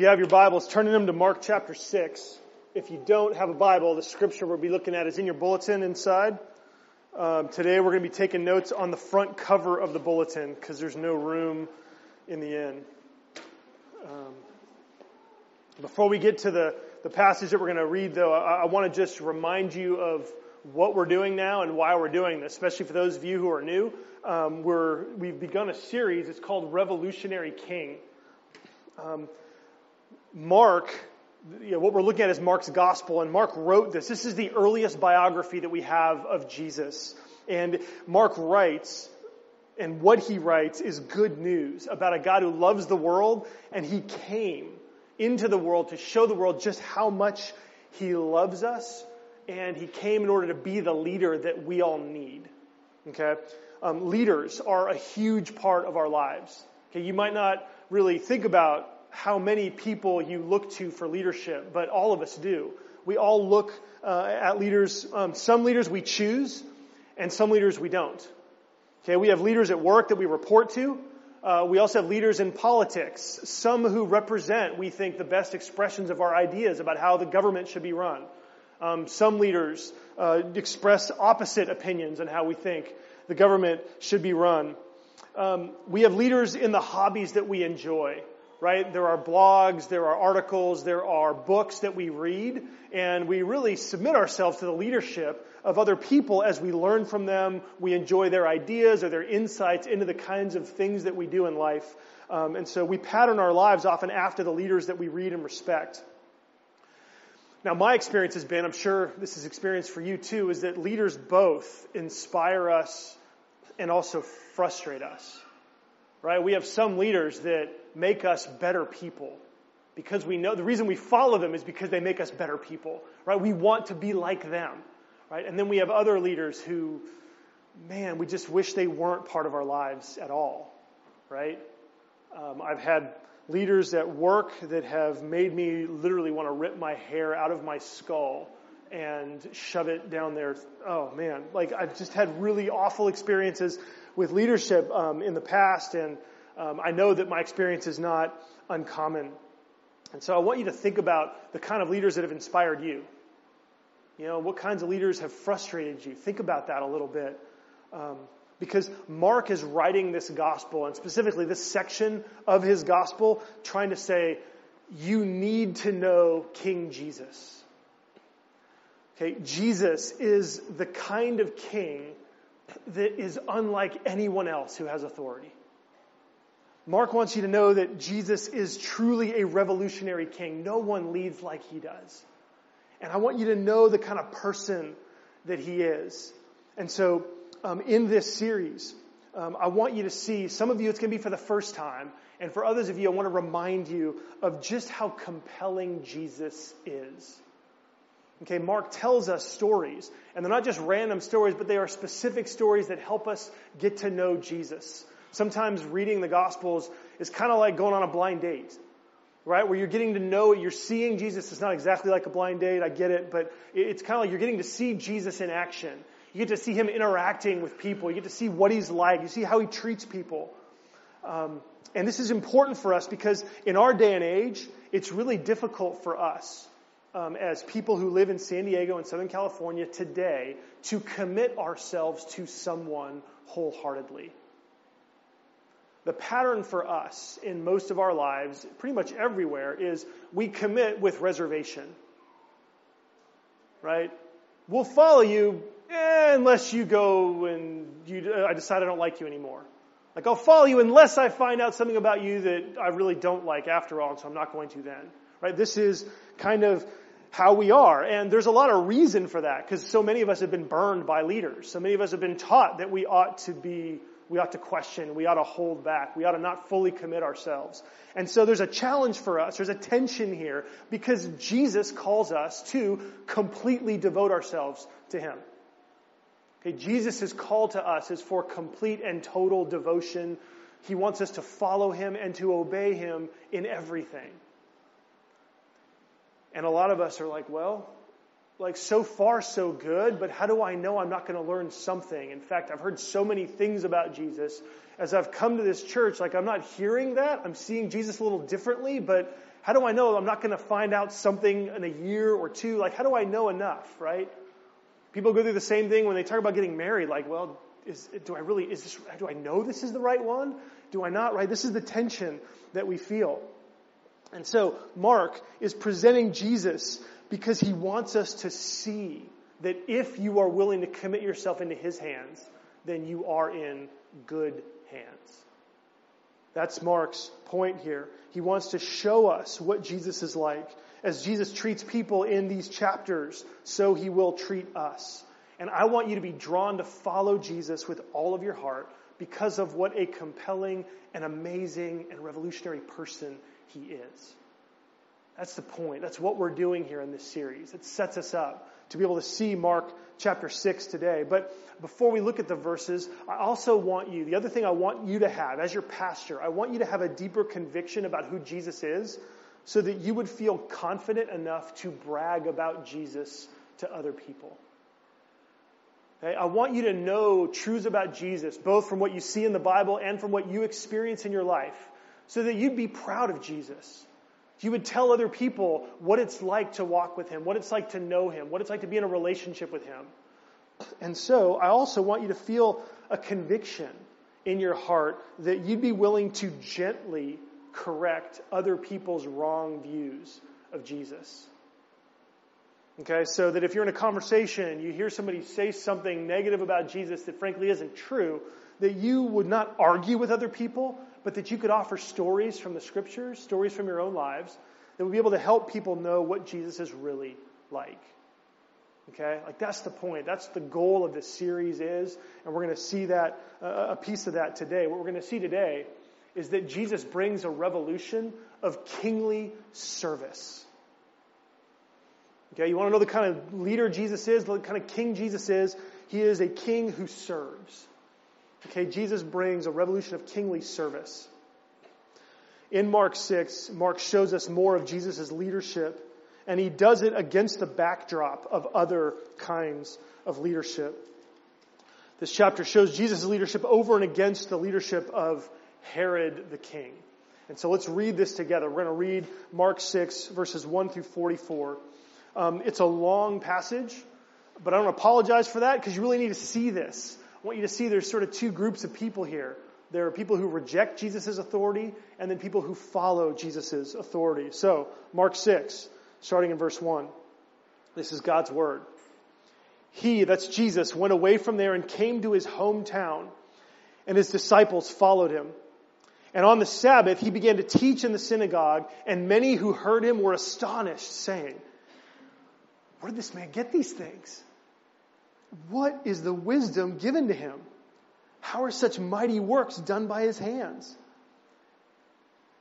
you have your Bibles, turning them to Mark chapter 6. If you don't have a Bible, the scripture we'll be looking at is in your bulletin inside. Um, today we're going to be taking notes on the front cover of the bulletin because there's no room in the inn. Um, before we get to the, the passage that we're going to read, though, I, I want to just remind you of what we're doing now and why we're doing this, especially for those of you who are new. Um, we're, we've begun a series. It's called Revolutionary King. Um, Mark, you know, what we're looking at is Mark's gospel, and Mark wrote this. This is the earliest biography that we have of Jesus. And Mark writes, and what he writes is good news about a God who loves the world, and he came into the world to show the world just how much he loves us, and he came in order to be the leader that we all need. Okay? Um, leaders are a huge part of our lives. Okay, you might not really think about how many people you look to for leadership, but all of us do. We all look uh, at leaders. Um, some leaders we choose, and some leaders we don't. Okay, we have leaders at work that we report to. Uh, we also have leaders in politics. Some who represent, we think, the best expressions of our ideas about how the government should be run. Um, some leaders uh, express opposite opinions on how we think the government should be run. Um, we have leaders in the hobbies that we enjoy right? There are blogs, there are articles, there are books that we read, and we really submit ourselves to the leadership of other people as we learn from them. We enjoy their ideas or their insights into the kinds of things that we do in life. Um, and so we pattern our lives often after the leaders that we read and respect. Now, my experience has been, I'm sure this is experience for you too, is that leaders both inspire us and also frustrate us. Right? We have some leaders that make us better people. Because we know the reason we follow them is because they make us better people, right? We want to be like them, right? And then we have other leaders who, man, we just wish they weren't part of our lives at all, right? Um, I've had leaders at work that have made me literally want to rip my hair out of my skull and shove it down there. Oh man, like I've just had really awful experiences with leadership um, in the past, and um, I know that my experience is not uncommon. And so I want you to think about the kind of leaders that have inspired you. You know, what kinds of leaders have frustrated you? Think about that a little bit. Um, because Mark is writing this gospel, and specifically this section of his gospel, trying to say, you need to know King Jesus. Okay, Jesus is the kind of king that is unlike anyone else who has authority. Mark wants you to know that Jesus is truly a revolutionary king. No one leads like he does. And I want you to know the kind of person that he is. And so, um, in this series, um, I want you to see, some of you it's going to be for the first time, and for others of you, I want to remind you of just how compelling Jesus is. Okay, Mark tells us stories, and they're not just random stories, but they are specific stories that help us get to know Jesus. Sometimes reading the Gospels is kind of like going on a blind date, right? Where you're getting to know, you're seeing Jesus. It's not exactly like a blind date, I get it, but it's kind of like you're getting to see Jesus in action. You get to see him interacting with people. You get to see what he's like. You see how he treats people. Um, and this is important for us because in our day and age, it's really difficult for us um, as people who live in San Diego and Southern California today to commit ourselves to someone wholeheartedly the pattern for us in most of our lives, pretty much everywhere, is we commit with reservation. Right? We'll follow you eh, unless you go and you, uh, I decide I don't like you anymore. Like, I'll follow you unless I find out something about you that I really don't like after all, and so I'm not going to then. Right? This is kind of how we are. And there's a lot of reason for that, because so many of us have been burned by leaders. So many of us have been taught that we ought to be we ought to question, we ought to hold back, we ought to not fully commit ourselves. And so there's a challenge for us, there's a tension here, because Jesus calls us to completely devote ourselves to Him. Okay, Jesus' call to us is for complete and total devotion. He wants us to follow Him and to obey Him in everything. And a lot of us are like, well, like so far so good, but how do I know I'm not going to learn something? In fact, I've heard so many things about Jesus. As I've come to this church, like I'm not hearing that. I'm seeing Jesus a little differently, but how do I know I'm not going to find out something in a year or two? Like, how do I know enough, right? People go through the same thing when they talk about getting married. Like, well, is, do I really, is this, do I know this is the right one? Do I not, right? This is the tension that we feel. And so Mark is presenting Jesus because he wants us to see that if you are willing to commit yourself into his hands, then you are in good hands. That's Mark's point here. He wants to show us what Jesus is like. As Jesus treats people in these chapters, so he will treat us. And I want you to be drawn to follow Jesus with all of your heart because of what a compelling and amazing and revolutionary person he is. That's the point. That's what we're doing here in this series. It sets us up to be able to see Mark chapter 6 today. But before we look at the verses, I also want you, the other thing I want you to have as your pastor, I want you to have a deeper conviction about who Jesus is so that you would feel confident enough to brag about Jesus to other people. Okay? I want you to know truths about Jesus, both from what you see in the Bible and from what you experience in your life, so that you'd be proud of Jesus. You would tell other people what it's like to walk with Him, what it's like to know Him, what it's like to be in a relationship with Him. And so I also want you to feel a conviction in your heart that you'd be willing to gently correct other people's wrong views of Jesus. Okay, so that if you're in a conversation, you hear somebody say something negative about Jesus that frankly isn't true, that you would not argue with other people, but that you could offer stories from the scriptures, stories from your own lives, that would be able to help people know what Jesus is really like. Okay? Like that's the point. That's the goal of this series is, and we're going to see that, uh, a piece of that today. What we're going to see today is that Jesus brings a revolution of kingly service. Okay, you want to know the kind of leader Jesus is, the kind of king Jesus is? He is a king who serves. Okay, Jesus brings a revolution of kingly service. In Mark 6, Mark shows us more of Jesus' leadership, and he does it against the backdrop of other kinds of leadership. This chapter shows Jesus' leadership over and against the leadership of Herod the king. And so let's read this together. We're going to read Mark 6, verses 1 through 44. Um, it's a long passage, but I don't apologize for that because you really need to see this. I want you to see there's sort of two groups of people here. There are people who reject Jesus' authority and then people who follow Jesus' authority. So, Mark 6, starting in verse 1. This is God's word. He, that's Jesus, went away from there and came to his hometown, and his disciples followed him. And on the Sabbath, he began to teach in the synagogue, and many who heard him were astonished, saying, Where did this man get these things? What is the wisdom given to him? How are such mighty works done by his hands?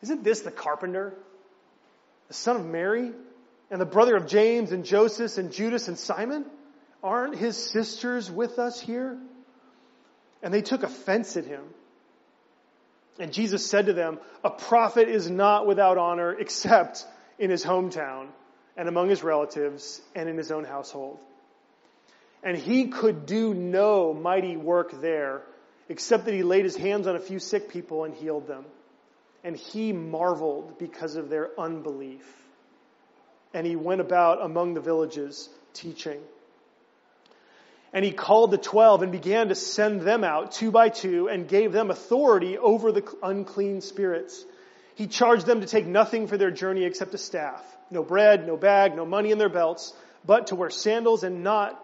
Isn't this the carpenter, the son of Mary, and the brother of James and Joseph and Judas and Simon? Aren't his sisters with us here? And they took offense at him. And Jesus said to them, A prophet is not without honor except in his hometown and among his relatives and in his own household. And he could do no mighty work there, except that he laid his hands on a few sick people and healed them. And he marveled because of their unbelief. And he went about among the villages teaching. And he called the twelve and began to send them out two by two and gave them authority over the unclean spirits. He charged them to take nothing for their journey except a staff. No bread, no bag, no money in their belts, but to wear sandals and not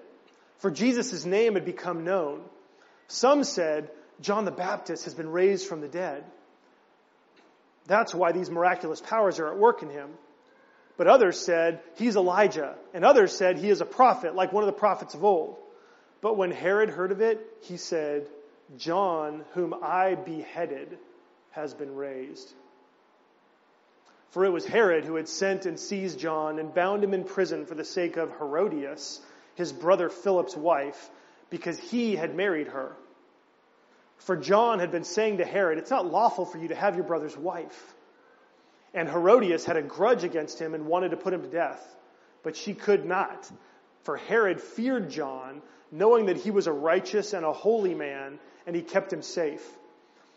for Jesus' name had become known. Some said, John the Baptist has been raised from the dead. That's why these miraculous powers are at work in him. But others said, he's Elijah. And others said, he is a prophet, like one of the prophets of old. But when Herod heard of it, he said, John, whom I beheaded, has been raised. For it was Herod who had sent and seized John and bound him in prison for the sake of Herodias, his brother Philip's wife, because he had married her. For John had been saying to Herod, It's not lawful for you to have your brother's wife. And Herodias had a grudge against him and wanted to put him to death, but she could not. For Herod feared John, knowing that he was a righteous and a holy man, and he kept him safe.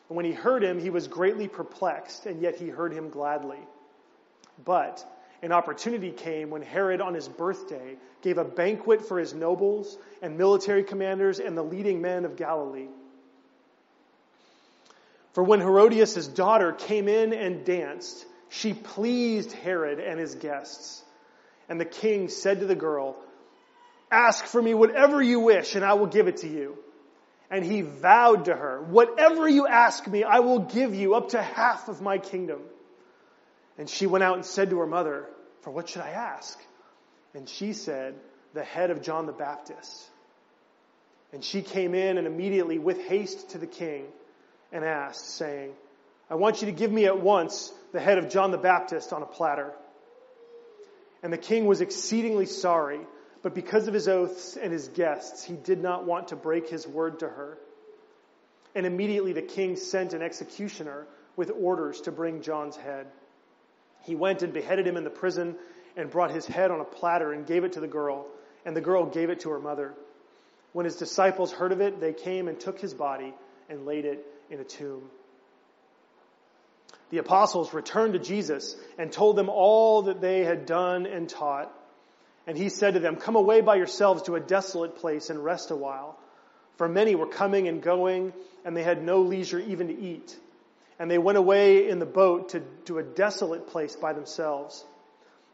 And when he heard him, he was greatly perplexed, and yet he heard him gladly. But an opportunity came when Herod, on his birthday, gave a banquet for his nobles and military commanders and the leading men of Galilee. For when Herodias' daughter came in and danced, she pleased Herod and his guests. And the king said to the girl, Ask for me whatever you wish, and I will give it to you. And he vowed to her, Whatever you ask me, I will give you up to half of my kingdom. And she went out and said to her mother, For what should I ask? And she said, The head of John the Baptist. And she came in and immediately with haste to the king and asked, saying, I want you to give me at once the head of John the Baptist on a platter. And the king was exceedingly sorry, but because of his oaths and his guests, he did not want to break his word to her. And immediately the king sent an executioner with orders to bring John's head. He went and beheaded him in the prison and brought his head on a platter and gave it to the girl, and the girl gave it to her mother. When his disciples heard of it, they came and took his body and laid it in a tomb. The apostles returned to Jesus and told them all that they had done and taught. And he said to them, Come away by yourselves to a desolate place and rest a while. For many were coming and going, and they had no leisure even to eat. And they went away in the boat to, to a desolate place by themselves.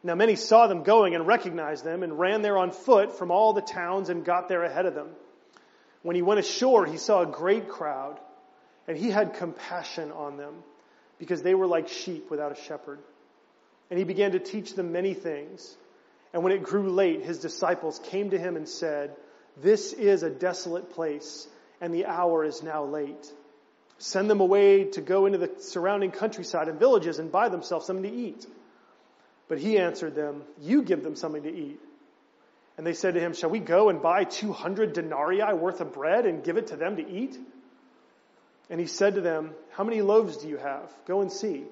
Now many saw them going and recognized them and ran there on foot from all the towns and got there ahead of them. When he went ashore, he saw a great crowd and he had compassion on them because they were like sheep without a shepherd. And he began to teach them many things. And when it grew late, his disciples came to him and said, This is a desolate place and the hour is now late. Send them away to go into the surrounding countryside and villages and buy themselves something to eat. But he answered them, You give them something to eat. And they said to him, Shall we go and buy 200 denarii worth of bread and give it to them to eat? And he said to them, How many loaves do you have? Go and see.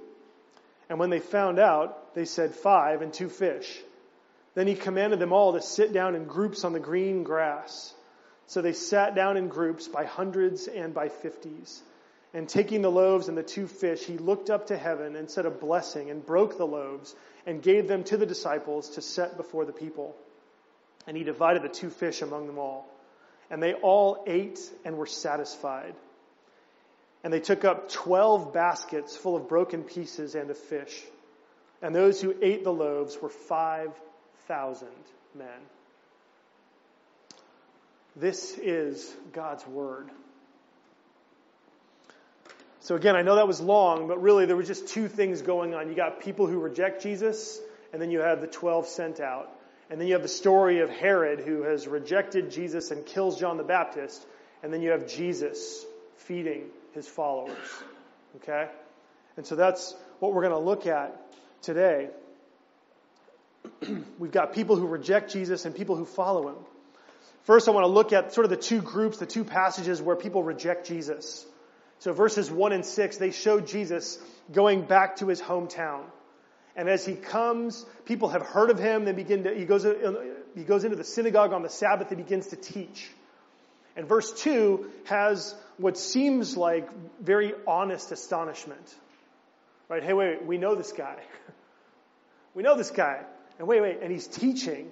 And when they found out, they said, Five and two fish. Then he commanded them all to sit down in groups on the green grass. So they sat down in groups by hundreds and by fifties. And taking the loaves and the two fish, he looked up to heaven and said a blessing and broke the loaves and gave them to the disciples to set before the people. And he divided the two fish among them all. And they all ate and were satisfied. And they took up twelve baskets full of broken pieces and of fish. And those who ate the loaves were five thousand men. This is God's word. So again, I know that was long, but really there were just two things going on. You got people who reject Jesus, and then you have the 12 sent out. And then you have the story of Herod who has rejected Jesus and kills John the Baptist. And then you have Jesus feeding his followers. Okay? And so that's what we're going to look at today. We've got people who reject Jesus and people who follow him. First, I want to look at sort of the two groups, the two passages where people reject Jesus. So verses 1 and 6, they show Jesus going back to his hometown. And as he comes, people have heard of him. They begin to, he goes, he goes into the synagogue on the Sabbath. He begins to teach. And verse 2 has what seems like very honest astonishment. Right? Hey, wait, wait we know this guy. we know this guy. And wait, wait, and he's teaching.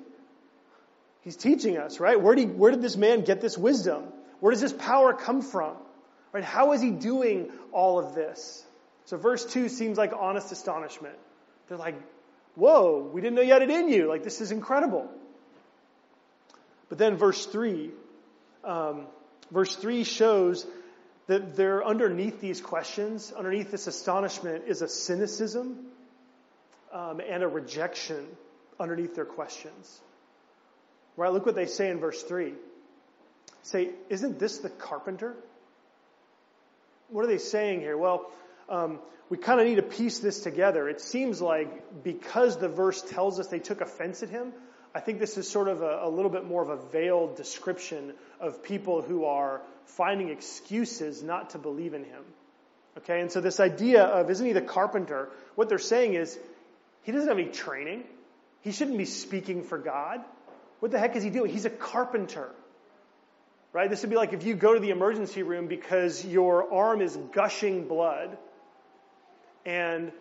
He's teaching us, right? Where did, he, where did this man get this wisdom? Where does this power come from? Right? How is he doing all of this? So verse 2 seems like honest astonishment. They're like, whoa, we didn't know you had it in you. Like, this is incredible. But then verse 3, um, verse 3 shows that there underneath these questions, underneath this astonishment, is a cynicism um, and a rejection underneath their questions. Right? Look what they say in verse 3. Say, isn't this the carpenter? What are they saying here? Well, um, we kind of need to piece this together. It seems like because the verse tells us they took offense at him, I think this is sort of a, a little bit more of a veiled description of people who are finding excuses not to believe in him. Okay, and so this idea of isn't he the carpenter? What they're saying is he doesn't have any training. He shouldn't be speaking for God. What the heck is he doing? He's a carpenter. Right? This would be like if you go to the emergency room because your arm is gushing blood and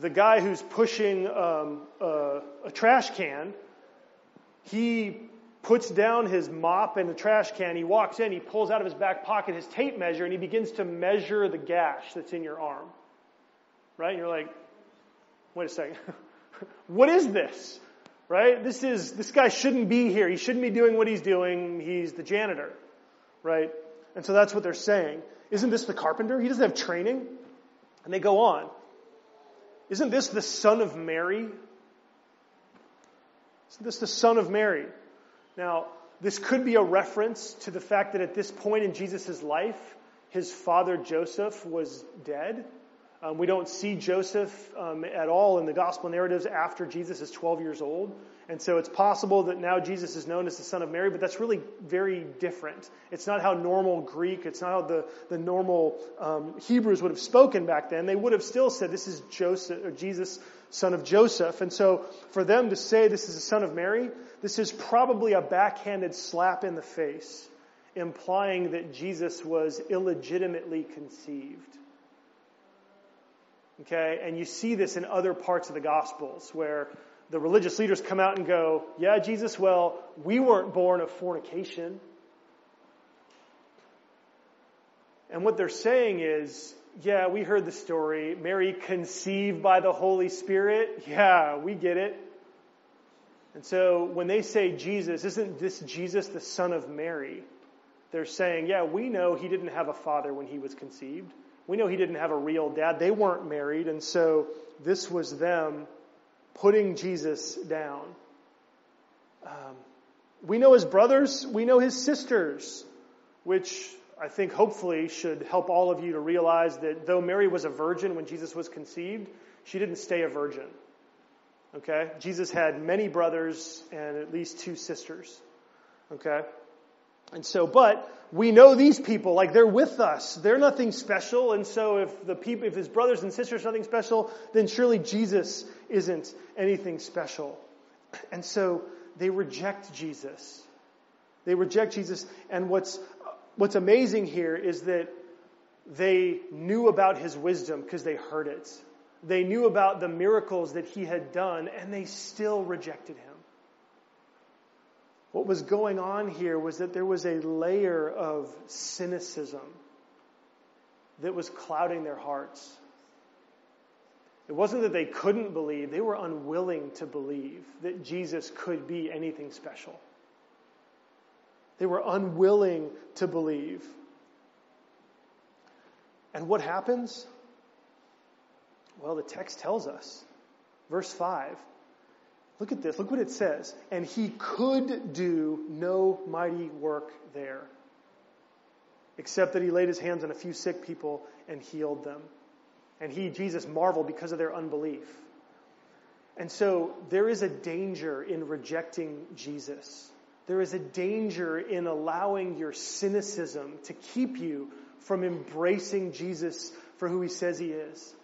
the guy who's pushing um, a, a trash can, he puts down his mop and the trash can. He walks in, he pulls out of his back pocket his tape measure, and he begins to measure the gash that's in your arm. Right? And you're like, wait a second. what is this? Right? This is, this guy shouldn't be here. He shouldn't be doing what he's doing. He's the janitor. Right? And so that's what they're saying. Isn't this the carpenter? He doesn't have training. And they go on. Isn't this the son of Mary? Isn't this the son of Mary? Now, this could be a reference to the fact that at this point in Jesus' life, his father Joseph was dead. Um, we don't see Joseph um, at all in the gospel narratives after Jesus is 12 years old. And so it's possible that now Jesus is known as the son of Mary, but that's really very different. It's not how normal Greek, it's not how the, the normal um, Hebrews would have spoken back then. They would have still said, this is Joseph, or Jesus, son of Joseph. And so for them to say this is the son of Mary, this is probably a backhanded slap in the face, implying that Jesus was illegitimately conceived. Okay, and you see this in other parts of the Gospels where the religious leaders come out and go, Yeah, Jesus, well, we weren't born of fornication. And what they're saying is, yeah, we heard the story. Mary conceived by the Holy Spirit. Yeah, we get it. And so when they say Jesus, isn't this Jesus the son of Mary? They're saying, yeah, we know he didn't have a father when he was conceived. We know he didn't have a real dad. They weren't married. And so this was them putting Jesus down. Um, we know his brothers, we know his sisters, which I think hopefully should help all of you to realize that though Mary was a virgin when Jesus was conceived, she didn't stay a virgin. Okay? Jesus had many brothers and at least two sisters. Okay? And so, but we know these people, like they're with us. They're nothing special. And so if the people, if his brothers and sisters are nothing special, then surely Jesus isn't anything special. And so they reject Jesus. They reject Jesus. And what's, what's amazing here is that they knew about his wisdom because they heard it. They knew about the miracles that he had done and they still rejected him. What was going on here was that there was a layer of cynicism that was clouding their hearts. It wasn't that they couldn't believe, they were unwilling to believe that Jesus could be anything special. They were unwilling to believe. And what happens? Well, the text tells us. Verse 5 Look at this. Look what it says. And he could do no mighty work there, except that he laid his hands on a few sick people and healed them. And he, Jesus, marveled because of their unbelief. And so there is a danger in rejecting Jesus. There is a danger in allowing your cynicism to keep you from embracing Jesus for who he says he is.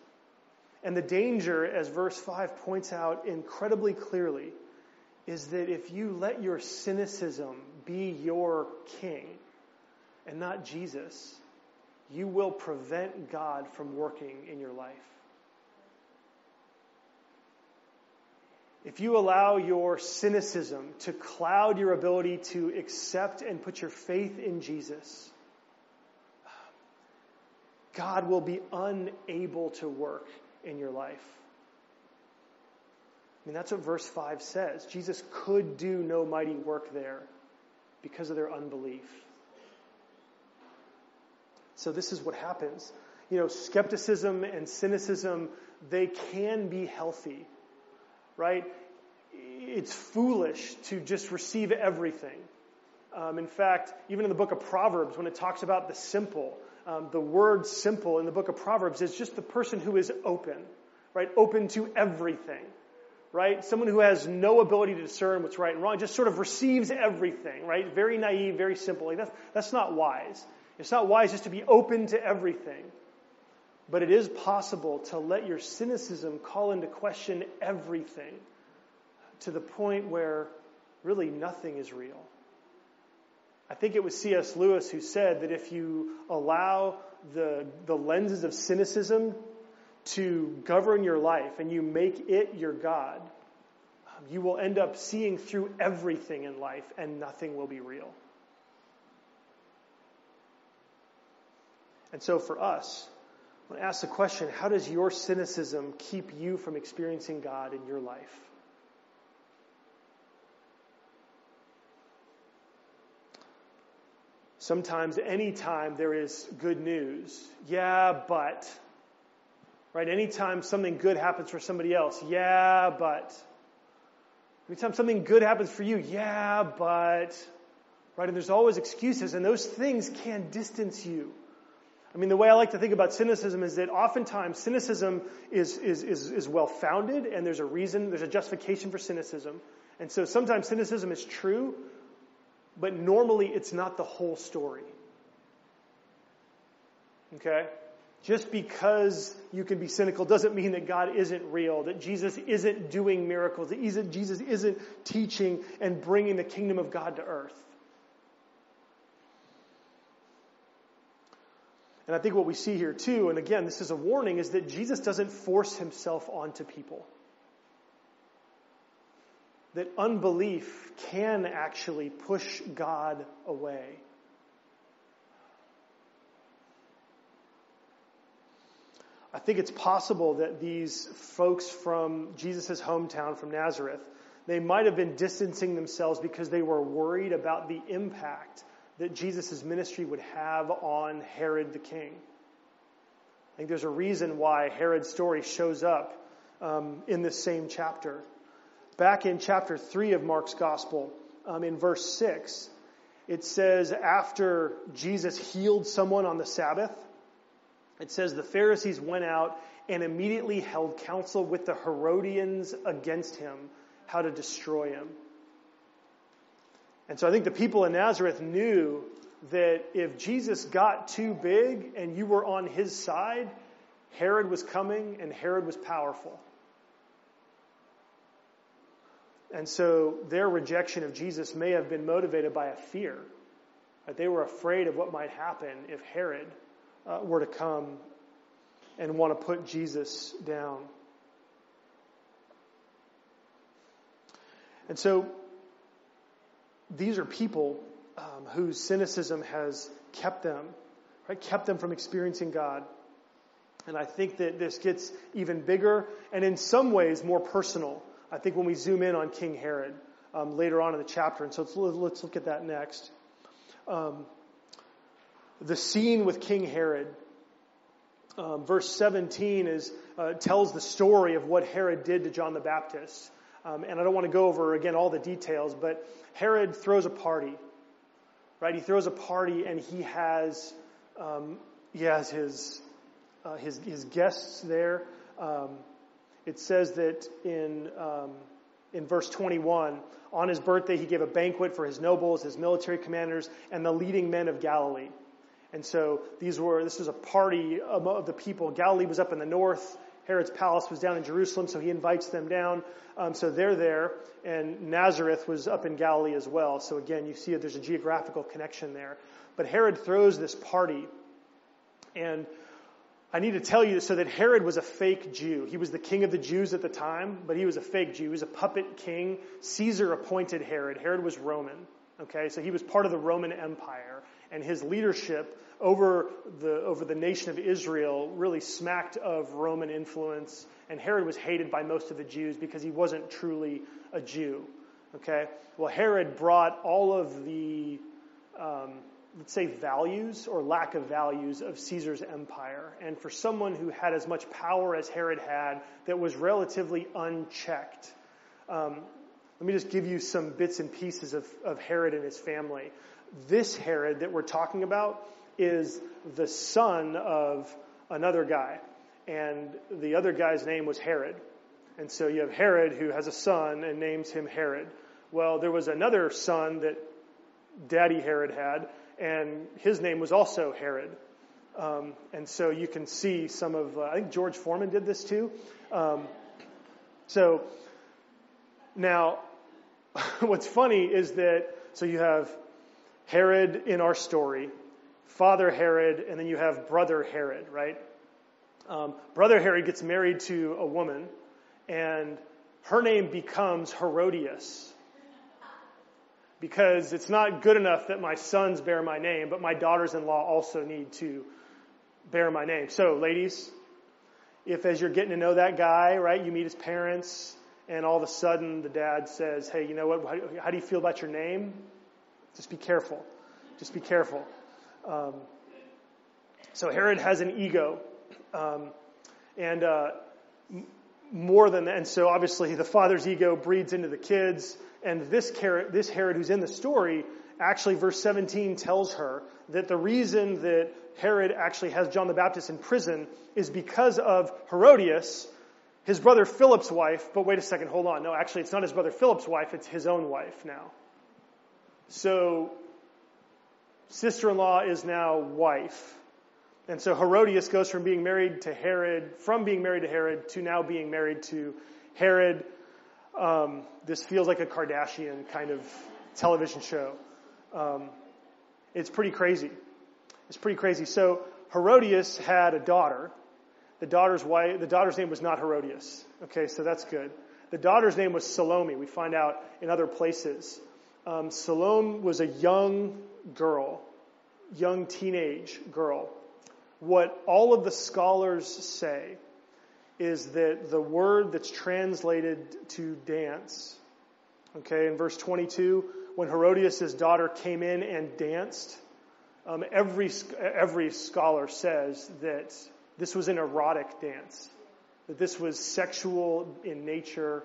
And the danger, as verse 5 points out incredibly clearly, is that if you let your cynicism be your king and not Jesus, you will prevent God from working in your life. If you allow your cynicism to cloud your ability to accept and put your faith in Jesus, God will be unable to work in your life. I mean, that's what verse 5 says. Jesus could do no mighty work there because of their unbelief. So this is what happens. You know, skepticism and cynicism, they can be healthy, right? It's foolish to just receive everything. Um, in fact, even in the book of Proverbs, when it talks about the simple, Um, the word simple in the book of Proverbs is just the person who is open, right? Open to everything, right? Someone who has no ability to discern what's right and wrong, just sort of receives everything, right? Very naive, very simple. Like that's, that's not wise. It's not wise just to be open to everything. But it is possible to let your cynicism call into question everything to the point where really nothing is real. I think it was C.S. Lewis who said that if you allow the, the lenses of cynicism to govern your life and you make it your God, you will end up seeing through everything in life and nothing will be real. And so for us, I want to ask the question how does your cynicism keep you from experiencing God in your life? Sometimes, anytime there is good news, yeah, but. Right? Anytime something good happens for somebody else, yeah, but. Anytime something good happens for you, yeah, but. Right? And there's always excuses, and those things can distance you. I mean, the way I like to think about cynicism is that oftentimes cynicism is, is, is, is well founded, and there's a reason, there's a justification for cynicism. And so sometimes cynicism is true, but normally it's not the whole story. Okay? Just because you can be cynical doesn't mean that God isn't real, that Jesus isn't doing miracles, that Jesus isn't teaching and bringing the kingdom of God to earth. And I think what we see here too, and again, this is a warning, is that Jesus doesn't force himself onto people that unbelief can actually push God away. I think it's possible that these folks from Jesus' hometown, from Nazareth, they might have been distancing themselves because they were worried about the impact that Jesus' ministry would have on Herod the king. I think there's a reason why Herod's story shows up um, in this same chapter back in chapter 3 of Mark's Gospel, um, in verse 6, it says, after Jesus healed someone on the Sabbath, it says the Pharisees went out and immediately held counsel with the Herodians against him, how to destroy him. And so I think the people in Nazareth knew that if Jesus got too big and you were on his side, Herod was coming and Herod was powerful. And so their rejection of Jesus may have been motivated by a fear. That they were afraid of what might happen if Herod uh, were to come and want to put Jesus down. And so these are people um, whose cynicism has kept them, right, kept them from experiencing God. And I think that this gets even bigger and in some ways more personal I think when we zoom in on King Herod um, later on in the chapter. And so let's, let's look at that next. Um, the scene with King Herod. Um, verse 17 is uh, tells the story of what Herod did to John the Baptist. Um, and I don't want to go over again all the details, but Herod throws a party, right? He throws a party and he has um, he has his uh, his his guests there. Um, it says that in, um, in verse 21, on his birthday, he gave a banquet for his nobles, his military commanders, and the leading men of Galilee. And so these were, this was a party of the people. Galilee was up in the north. Herod's palace was down in Jerusalem, so he invites them down. Um, so they're there, and Nazareth was up in Galilee as well. So again, you see that there's a geographical connection there. But Herod throws this party, and I need to tell you so that Herod was a fake Jew. He was the king of the Jews at the time, but he was a fake Jew. He was a puppet king. Caesar appointed Herod. Herod was Roman. Okay, so he was part of the Roman Empire, and his leadership over the over the nation of Israel really smacked of Roman influence. And Herod was hated by most of the Jews because he wasn't truly a Jew. Okay, well Herod brought all of the um, let's say, values or lack of values of Caesar's empire. And for someone who had as much power as Herod had that was relatively unchecked. Um, let me just give you some bits and pieces of, of Herod and his family. This Herod that we're talking about is the son of another guy. And the other guy's name was Herod. And so you have Herod who has a son and names him Herod. Well, there was another son that Daddy Herod had, and his name was also Herod. Um, and so you can see some of, uh, I think George Foreman did this too. Um, so now, what's funny is that, so you have Herod in our story, Father Herod, and then you have Brother Herod, right? Um, Brother Herod gets married to a woman, and her name becomes Herodias. Because it's not good enough that my sons bear my name, but my daughters in law also need to bear my name. So, ladies, if as you're getting to know that guy, right, you meet his parents, and all of a sudden the dad says, Hey, you know what? How do you feel about your name? Just be careful. Just be careful. Um, so Herod has an ego. Um, and uh, more than that, and so obviously the father's ego breeds into the kids. And this, this Herod who's in the story, actually, verse 17 tells her that the reason that Herod actually has John the Baptist in prison is because of Herodias, his brother Philip's wife. But wait a second, hold on. No, actually, it's not his brother Philip's wife, it's his own wife now. So, sister in law is now wife. And so Herodias goes from being married to Herod, from being married to Herod, to now being married to Herod. Um, this feels like a Kardashian kind of television show. Um, it's pretty crazy. It's pretty crazy. So Herodias had a daughter. The daughter's wife, the daughter's name was not Herodias. Okay, so that's good. The daughter's name was Salome. We find out in other places. Um, Salome was a young girl, young teenage girl. What all of the scholars say is that the word that's translated to dance, okay, in verse 22, when Herodias' daughter came in and danced, um, every, every scholar says that this was an erotic dance, that this was sexual in nature,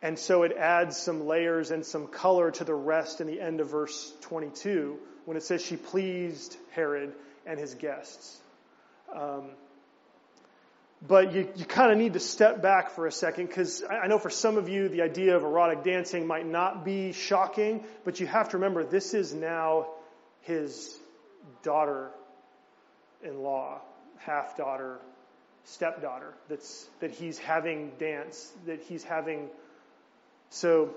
and so it adds some layers and some color to the rest in the end of verse 22 when it says she pleased Herod and his guests. Um, but you, you kind of need to step back for a second because I know for some of you the idea of erotic dancing might not be shocking, but you have to remember this is now his daughter in law, half daughter, stepdaughter that's that he's having dance, that he's having. So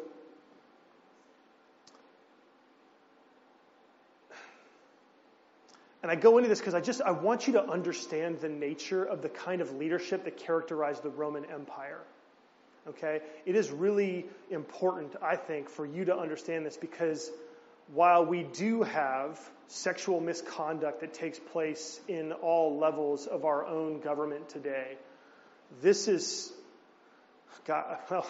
And I go into this because I just I want you to understand the nature of the kind of leadership that characterized the Roman Empire. Okay? It is really important, I think, for you to understand this because while we do have sexual misconduct that takes place in all levels of our own government today, this is, God, well,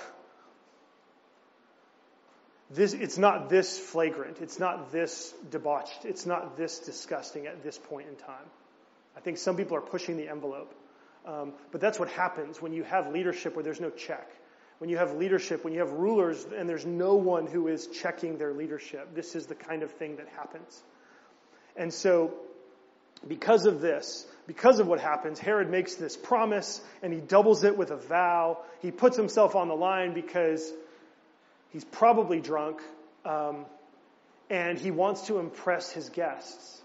this, it's not this flagrant. It's not this debauched. It's not this disgusting at this point in time. I think some people are pushing the envelope. Um, but that's what happens when you have leadership where there's no check when you have leadership, when you have rulers, and there's no one who is checking their leadership. This is the kind of thing that happens. And so, because of this, because of what happens, Herod makes this promise and he doubles it with a vow. He puts himself on the line because he's probably drunk um, and he wants to impress his guests.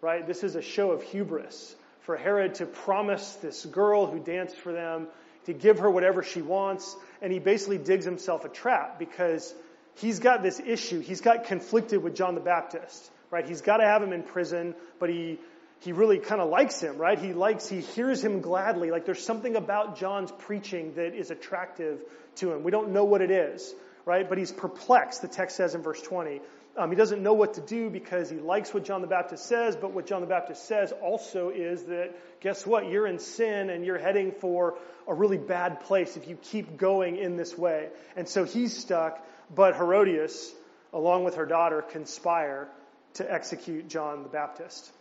Right? This is a show of hubris for Herod to promise this girl who danced for them to give her whatever she wants. And he basically digs himself a trap because he's got this issue. He's got conflicted with John the Baptist, right? He's got to have him in prison, but he, he really kind of likes him, right? He likes, he hears him gladly. Like there's something about John's preaching that is attractive to him. We don't know what it is, right? But he's perplexed, the text says in verse 20. Um, he doesn't know what to do because he likes what John the Baptist says, but what John the Baptist says also is that, guess what? You're in sin and you're heading for a really bad place if you keep going in this way. And so he's stuck, but Herodias, along with her daughter, conspire to execute John the Baptist.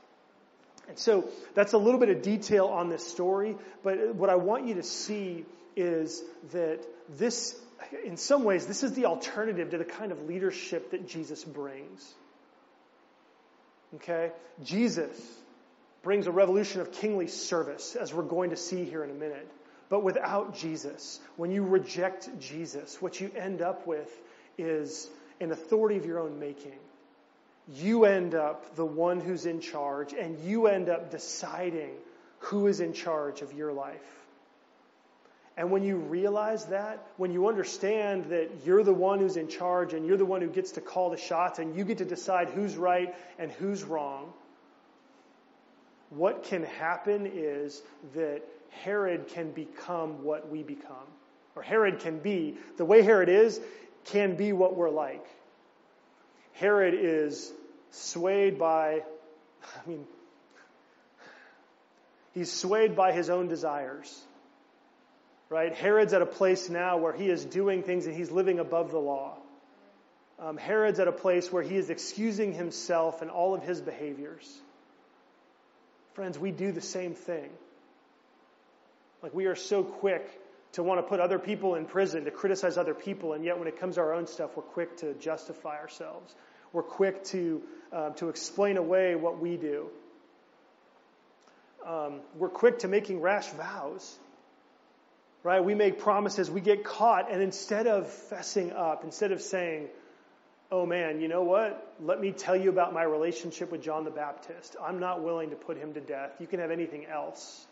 And so that's a little bit of detail on this story, but what I want you to see is that this in some ways, this is the alternative to the kind of leadership that Jesus brings. Okay? Jesus brings a revolution of kingly service, as we're going to see here in a minute. But without Jesus, when you reject Jesus, what you end up with is an authority of your own making. You end up the one who's in charge, and you end up deciding who is in charge of your life. And when you realize that, when you understand that you're the one who's in charge and you're the one who gets to call the shots and you get to decide who's right and who's wrong, what can happen is that Herod can become what we become. Or Herod can be, the way Herod is, can be what we're like. Herod is swayed by, I mean, he's swayed by his own desires. Right? Herod's at a place now where he is doing things and he's living above the law. Um, Herod's at a place where he is excusing himself and all of his behaviors. Friends, we do the same thing. Like we are so quick to want to put other people in prison, to criticize other people, and yet when it comes to our own stuff, we're quick to justify ourselves. We're quick to, uh, to explain away what we do. Um, we're quick to making rash vows. Right? We make promises, we get caught, and instead of fessing up, instead of saying, oh man, you know what? Let me tell you about my relationship with John the Baptist. I'm not willing to put him to death. You can have anything else.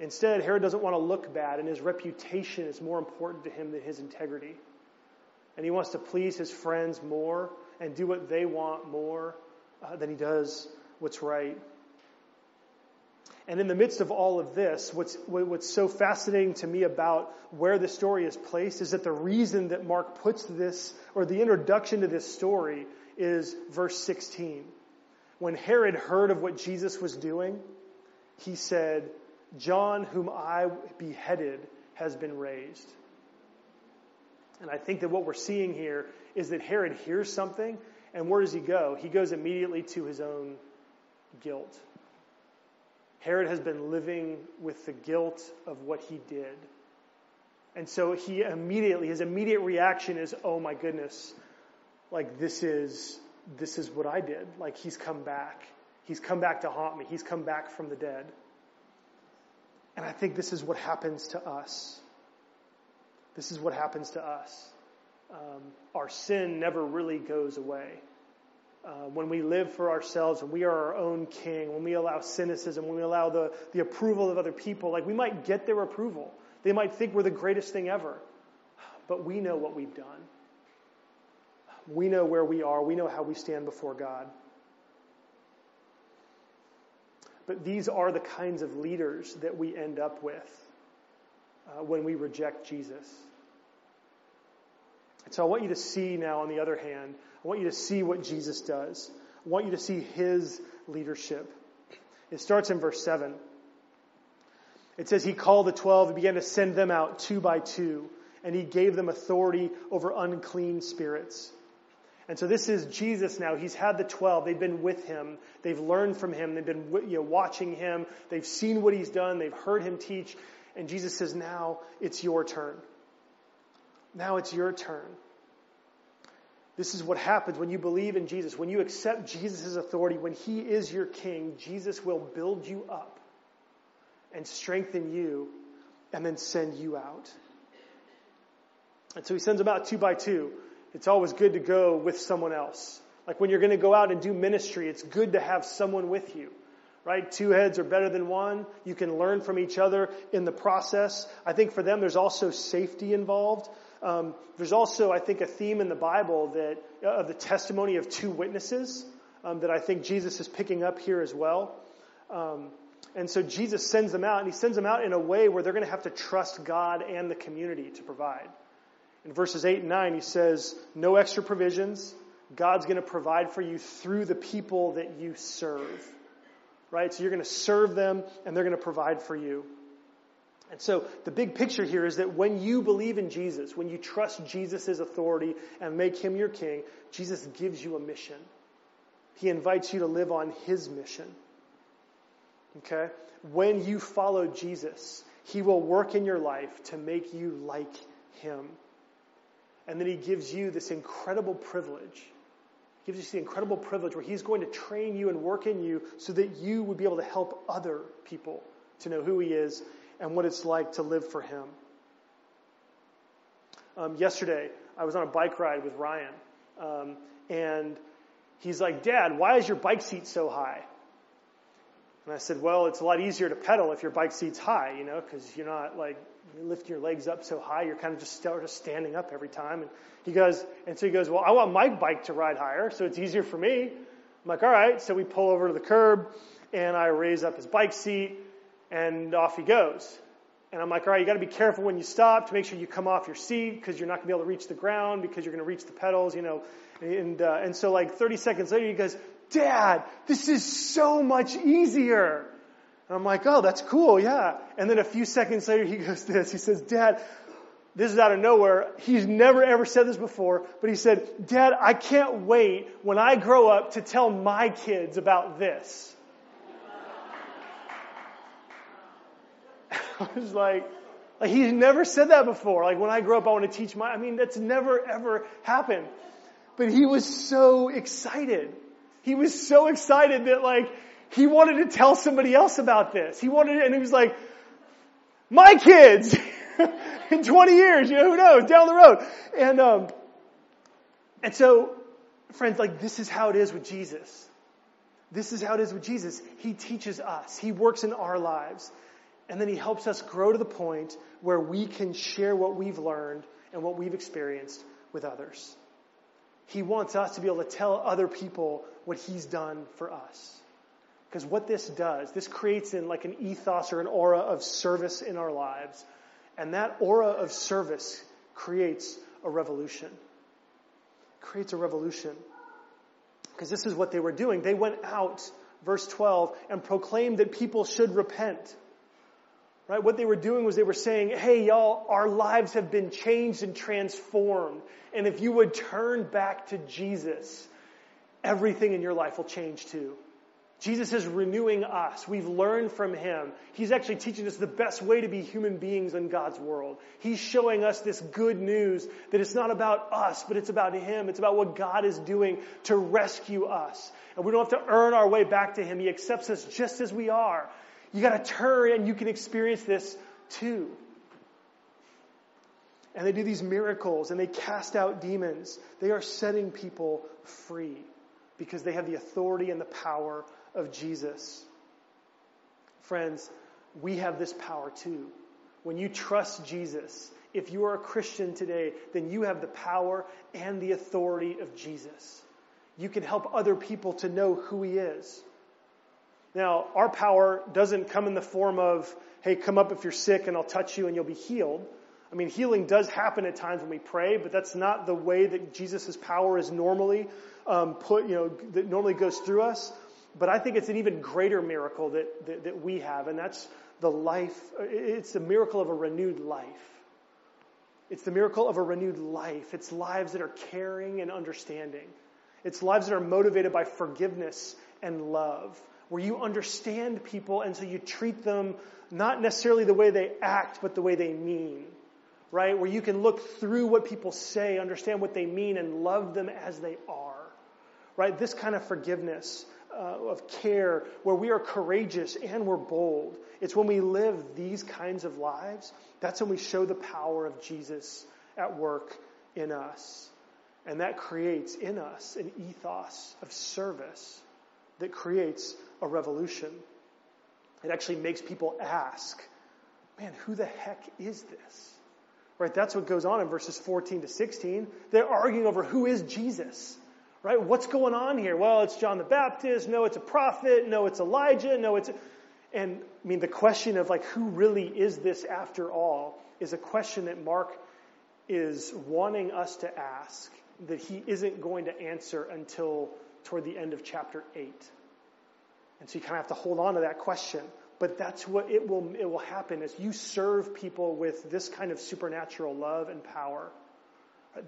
Instead, Herod doesn't want to look bad, and his reputation is more important to him than his integrity. And he wants to please his friends more and do what they want more uh, than he does what's right. And in the midst of all of this, what's, what's so fascinating to me about where the story is placed is that the reason that Mark puts this, or the introduction to this story, is verse 16. When Herod heard of what Jesus was doing, he said, John, whom I beheaded, has been raised. And I think that what we're seeing here is that Herod hears something, and where does he go? He goes immediately to his own guilt. Herod has been living with the guilt of what he did. And so he immediately, his immediate reaction is, oh my goodness, like this is, this is what I did. Like he's come back. He's come back to haunt me. He's come back from the dead. And I think this is what happens to us. This is what happens to us. Um, our sin never really goes away. Uh, when we live for ourselves, and we are our own king, when we allow cynicism, when we allow the, the approval of other people, like we might get their approval. They might think we're the greatest thing ever. But we know what we've done. We know where we are. We know how we stand before God. But these are the kinds of leaders that we end up with uh, when we reject Jesus. And so I want you to see now, on the other hand, I want you to see what Jesus does. I want you to see his leadership. It starts in verse 7. It says, He called the twelve and began to send them out two by two, and He gave them authority over unclean spirits. And so this is Jesus now. He's had the 12. They've been with him. They've learned from him. They've been you know, watching him. They've seen what he's done. They've heard him teach. And Jesus says, now it's your turn. Now it's your turn. This is what happens when you believe in Jesus. When you accept Jesus' authority, when He is your King, Jesus will build you up and strengthen you and then send you out. And so He sends them out two by two. It's always good to go with someone else. Like when you're going to go out and do ministry, it's good to have someone with you. Right? Two heads are better than one. You can learn from each other in the process. I think for them, there's also safety involved. Um, there's also, I think, a theme in the Bible that uh, of the testimony of two witnesses um, that I think Jesus is picking up here as well. Um, and so Jesus sends them out, and he sends them out in a way where they're going to have to trust God and the community to provide. In verses 8 and 9, he says, No extra provisions. God's going to provide for you through the people that you serve. Right? So you're going to serve them, and they're going to provide for you. And so the big picture here is that when you believe in Jesus, when you trust Jesus' authority and make him your king, Jesus gives you a mission. He invites you to live on his mission. Okay? When you follow Jesus, he will work in your life to make you like him. And then he gives you this incredible privilege. He gives us the incredible privilege where He's going to train you and work in you so that you would be able to help other people to know who He is and what it's like to live for Him. Um, yesterday, I was on a bike ride with Ryan, um, and he's like, Dad, why is your bike seat so high? And I said, Well, it's a lot easier to pedal if your bike seat's high, you know, because you're not like lifting your legs up so high, you're kind of just standing up every time. And he goes, and so he goes, Well, I want my bike to ride higher, so it's easier for me. I'm like, All right. So we pull over to the curb, and I raise up his bike seat, and off he goes. And I'm like, all right, you got to be careful when you stop to make sure you come off your seat because you're not going to be able to reach the ground because you're going to reach the pedals, you know. And uh, and so like 30 seconds later, he goes, Dad, this is so much easier. And I'm like, oh, that's cool, yeah. And then a few seconds later, he goes this. He says, Dad, this is out of nowhere. He's never ever said this before, but he said, Dad, I can't wait when I grow up to tell my kids about this. I was like, like he's never said that before. Like when I grow up, I want to teach my, I mean, that's never ever happened. But he was so excited. He was so excited that like, he wanted to tell somebody else about this. He wanted, and he was like, my kids in 20 years, you know, who knows, down the road. And, um, and so, friends, like this is how it is with Jesus. This is how it is with Jesus. He teaches us. He works in our lives. And then he helps us grow to the point where we can share what we've learned and what we've experienced with others. He wants us to be able to tell other people what he's done for us. Because what this does, this creates in like an ethos or an aura of service in our lives. And that aura of service creates a revolution. Creates a revolution. Because this is what they were doing. They went out, verse 12, and proclaimed that people should repent. Right? What they were doing was they were saying, hey y'all, our lives have been changed and transformed. And if you would turn back to Jesus, everything in your life will change too. Jesus is renewing us. We've learned from Him. He's actually teaching us the best way to be human beings in God's world. He's showing us this good news that it's not about us, but it's about Him. It's about what God is doing to rescue us. And we don't have to earn our way back to Him. He accepts us just as we are. You gotta turn and you can experience this too. And they do these miracles and they cast out demons. They are setting people free because they have the authority and the power of Jesus. Friends, we have this power too. When you trust Jesus, if you are a Christian today, then you have the power and the authority of Jesus. You can help other people to know who He is. Now, our power doesn't come in the form of, hey, come up if you're sick and I'll touch you and you'll be healed. I mean, healing does happen at times when we pray, but that's not the way that Jesus' power is normally um, put, you know, that normally goes through us. But I think it's an even greater miracle that, that, that we have, and that's the life, it's the miracle of a renewed life. It's the miracle of a renewed life. It's lives that are caring and understanding. It's lives that are motivated by forgiveness and love where you understand people and so you treat them not necessarily the way they act, but the way they mean. Right? Where you can look through what people say, understand what they mean, and love them as they are. Right? This kind of forgiveness, uh, of care, where we are courageous and we're bold. It's when we live these kinds of lives, that's when we show the power of Jesus at work in us. And that creates in us an ethos of service that creates a revolution. It actually makes people ask, man, who the heck is this? Right? That's what goes on in verses 14 to 16. They're arguing over who is Jesus. Right? What's going on here? Well, it's John the Baptist. No, it's a prophet. No, it's Elijah. No, it's, and I mean, the question of like, who really is this after all is a question that Mark is wanting us to ask that he isn't going to answer until toward the end of chapter 8. And so you kind of have to hold on to that question. But that's what it will, it will happen as you serve people with this kind of supernatural love and power.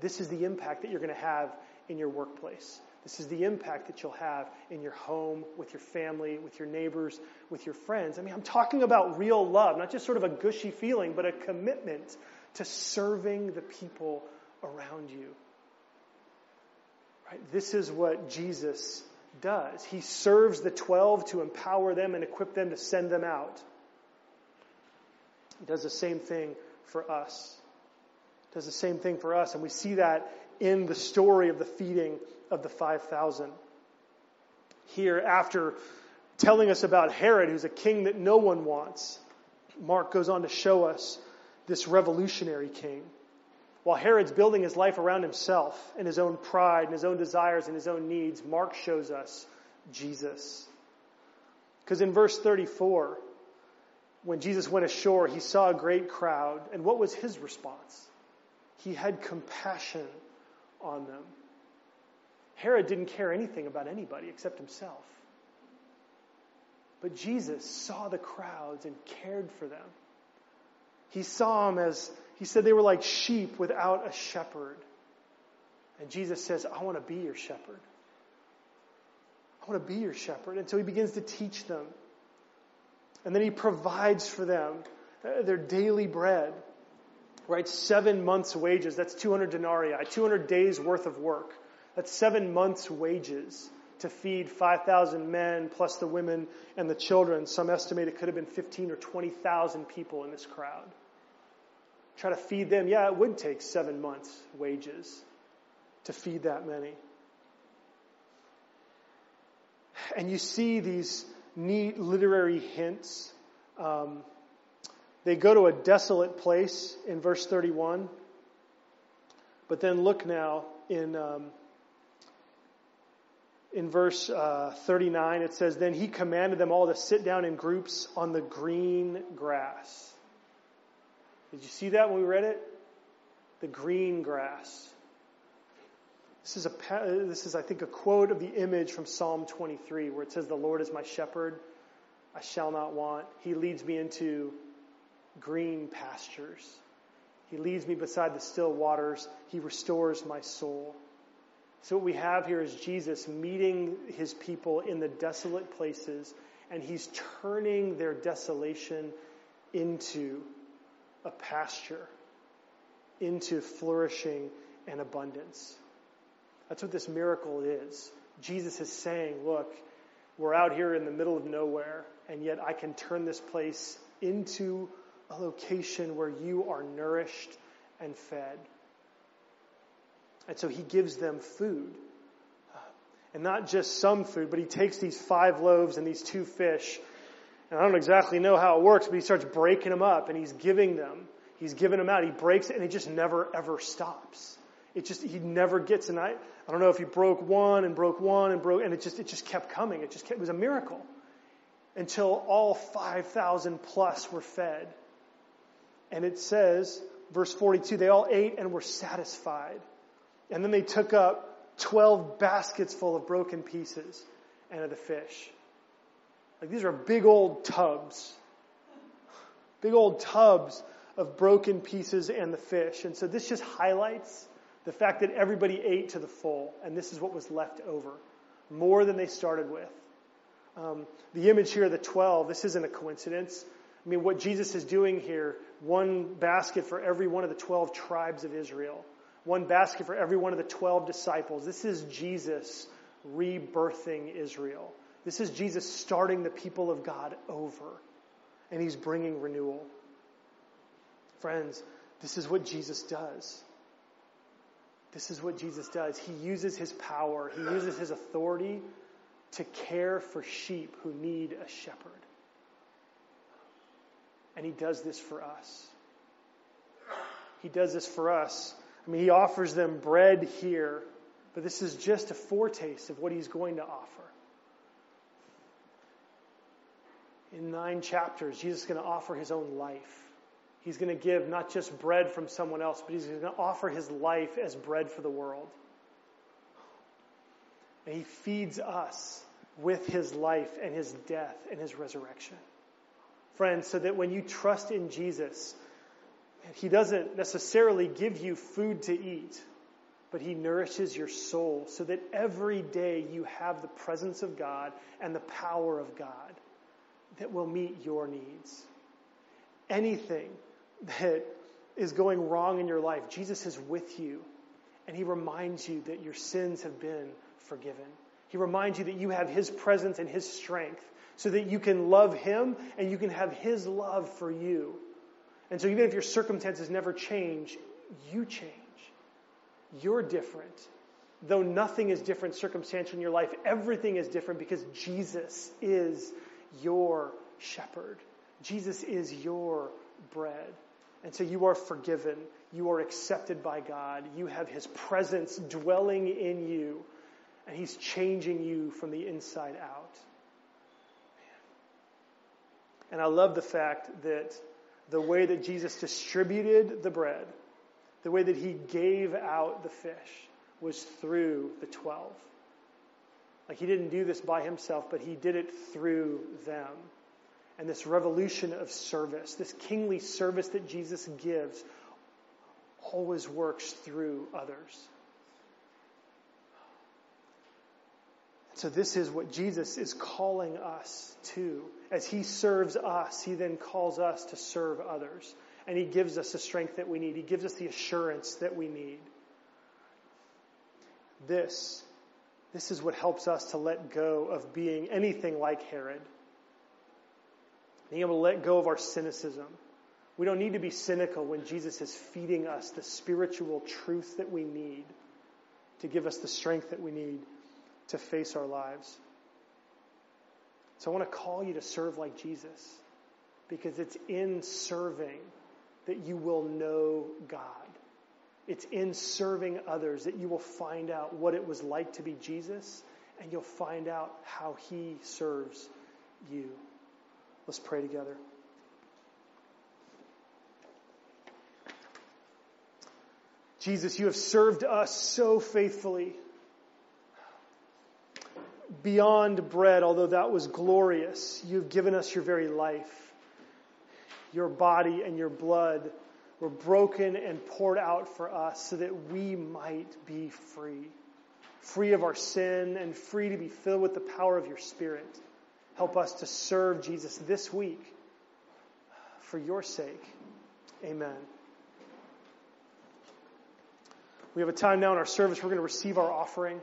This is the impact that you're going to have in your workplace. This is the impact that you'll have in your home, with your family, with your neighbors, with your friends. I mean, I'm talking about real love, not just sort of a gushy feeling, but a commitment to serving the people around you. Right? This is what Jesus does. He serves the 12 to empower them and equip them to send them out. He does the same thing for us. Does the same thing for us. And we see that in the story of the feeding of the 5,000. Here, after telling us about Herod, who's a king that no one wants, Mark goes on to show us this revolutionary king. While Herod's building his life around himself and his own pride and his own desires and his own needs, Mark shows us Jesus. Because in verse 34, when Jesus went ashore, he saw a great crowd. And what was his response? He had compassion on them. Herod didn't care anything about anybody except himself. But Jesus saw the crowds and cared for them. He saw them as, he said they were like sheep without a shepherd. And Jesus says, I want to be your shepherd. I want to be your shepherd. And so he begins to teach them. And then he provides for them uh, their daily bread. Right? Seven months' wages. That's 200 denarii, 200 days worth of work. That's seven months' wages to feed 5,000 men plus the women and the children. Some estimate it could have been 15 or 20,000 people in this crowd. Try to feed them. Yeah, it would take seven months' wages to feed that many. And you see these neat literary hints. Um, they go to a desolate place in verse 31. But then look now in um, in verse uh, 39, it says, Then he commanded them all to sit down in groups on the green grass. Did you see that when we read it? The green grass. This is, a, this is, I think, a quote of the image from Psalm 23 where it says, The Lord is my shepherd, I shall not want. He leads me into green pastures. He leads me beside the still waters. He restores my soul. So what we have here is Jesus meeting his people in the desolate places, and he's turning their desolation into a pasture, into flourishing and abundance. That's what this miracle is. Jesus is saying, look, we're out here in the middle of nowhere, and yet I can turn this place into a location where you are nourished and fed. And so he gives them food. And not just some food, but he takes these five loaves and these two fish. And I don't exactly know how it works, but he starts breaking them up and he's giving them. He's giving them out. He breaks it and it just never ever stops. It just, he never gets, and I, I don't know if he broke one and broke one and broke, and it just, it just kept coming. It just kept, it was a miracle until all 5,000 plus were fed. And it says, verse 42, they all ate and were satisfied. And then they took up 12 baskets full of broken pieces and of the fish. Like these are big old tubs. Big old tubs of broken pieces and the fish. And so this just highlights the fact that everybody ate to the full, and this is what was left over. More than they started with. Um, the image here of the 12, this isn't a coincidence. I mean, what Jesus is doing here, one basket for every one of the 12 tribes of Israel one basket for every one of the 12 disciples. This is Jesus rebirthing Israel. This is Jesus starting the people of God over. And he's bringing renewal. Friends, this is what Jesus does. This is what Jesus does. He uses his power, he uses his authority to care for sheep who need a shepherd. And he does this for us. He does this for us I mean, he offers them bread here, but this is just a foretaste of what he's going to offer. In nine chapters, Jesus is going to offer his own life. He's going to give not just bread from someone else, but he's going to offer his life as bread for the world. And he feeds us with his life and his death and his resurrection. Friends, so that when you trust in Jesus, he doesn't necessarily give you food to eat, but He nourishes your soul so that every day you have the presence of God and the power of God that will meet your needs. Anything that is going wrong in your life, Jesus is with you and He reminds you that your sins have been forgiven. He reminds you that you have His presence and His strength so that you can love Him and you can have His love for you. And so even if your circumstances never change, you change. You're different. Though nothing is different circumstantial in your life, everything is different because Jesus is your shepherd. Jesus is your bread. And so you are forgiven. You are accepted by God. You have His presence dwelling in you. And He's changing you from the inside out. And I love the fact that the way that Jesus distributed the bread, the way that He gave out the fish, was through the twelve. Like He didn't do this by Himself, but He did it through them and this revolution of service, this kingly service that Jesus gives, always works through others. So, this is what Jesus is calling us to. As he serves us, he then calls us to serve others. And he gives us the strength that we need, he gives us the assurance that we need. This, this is what helps us to let go of being anything like Herod being able to let go of our cynicism. We don't need to be cynical when Jesus is feeding us the spiritual truth that we need to give us the strength that we need to face our lives. So I want to call you to serve like Jesus because it's in serving that you will know God. It's in serving others that you will find out what it was like to be Jesus and you'll find out how he serves you. Let's pray together. Jesus, you have served us so faithfully. Beyond bread, although that was glorious, you've given us your very life. Your body and your blood were broken and poured out for us so that we might be free. Free of our sin and free to be filled with the power of your Spirit. Help us to serve Jesus this week for your sake. Amen. We have a time now in our service. We're going to receive our offering.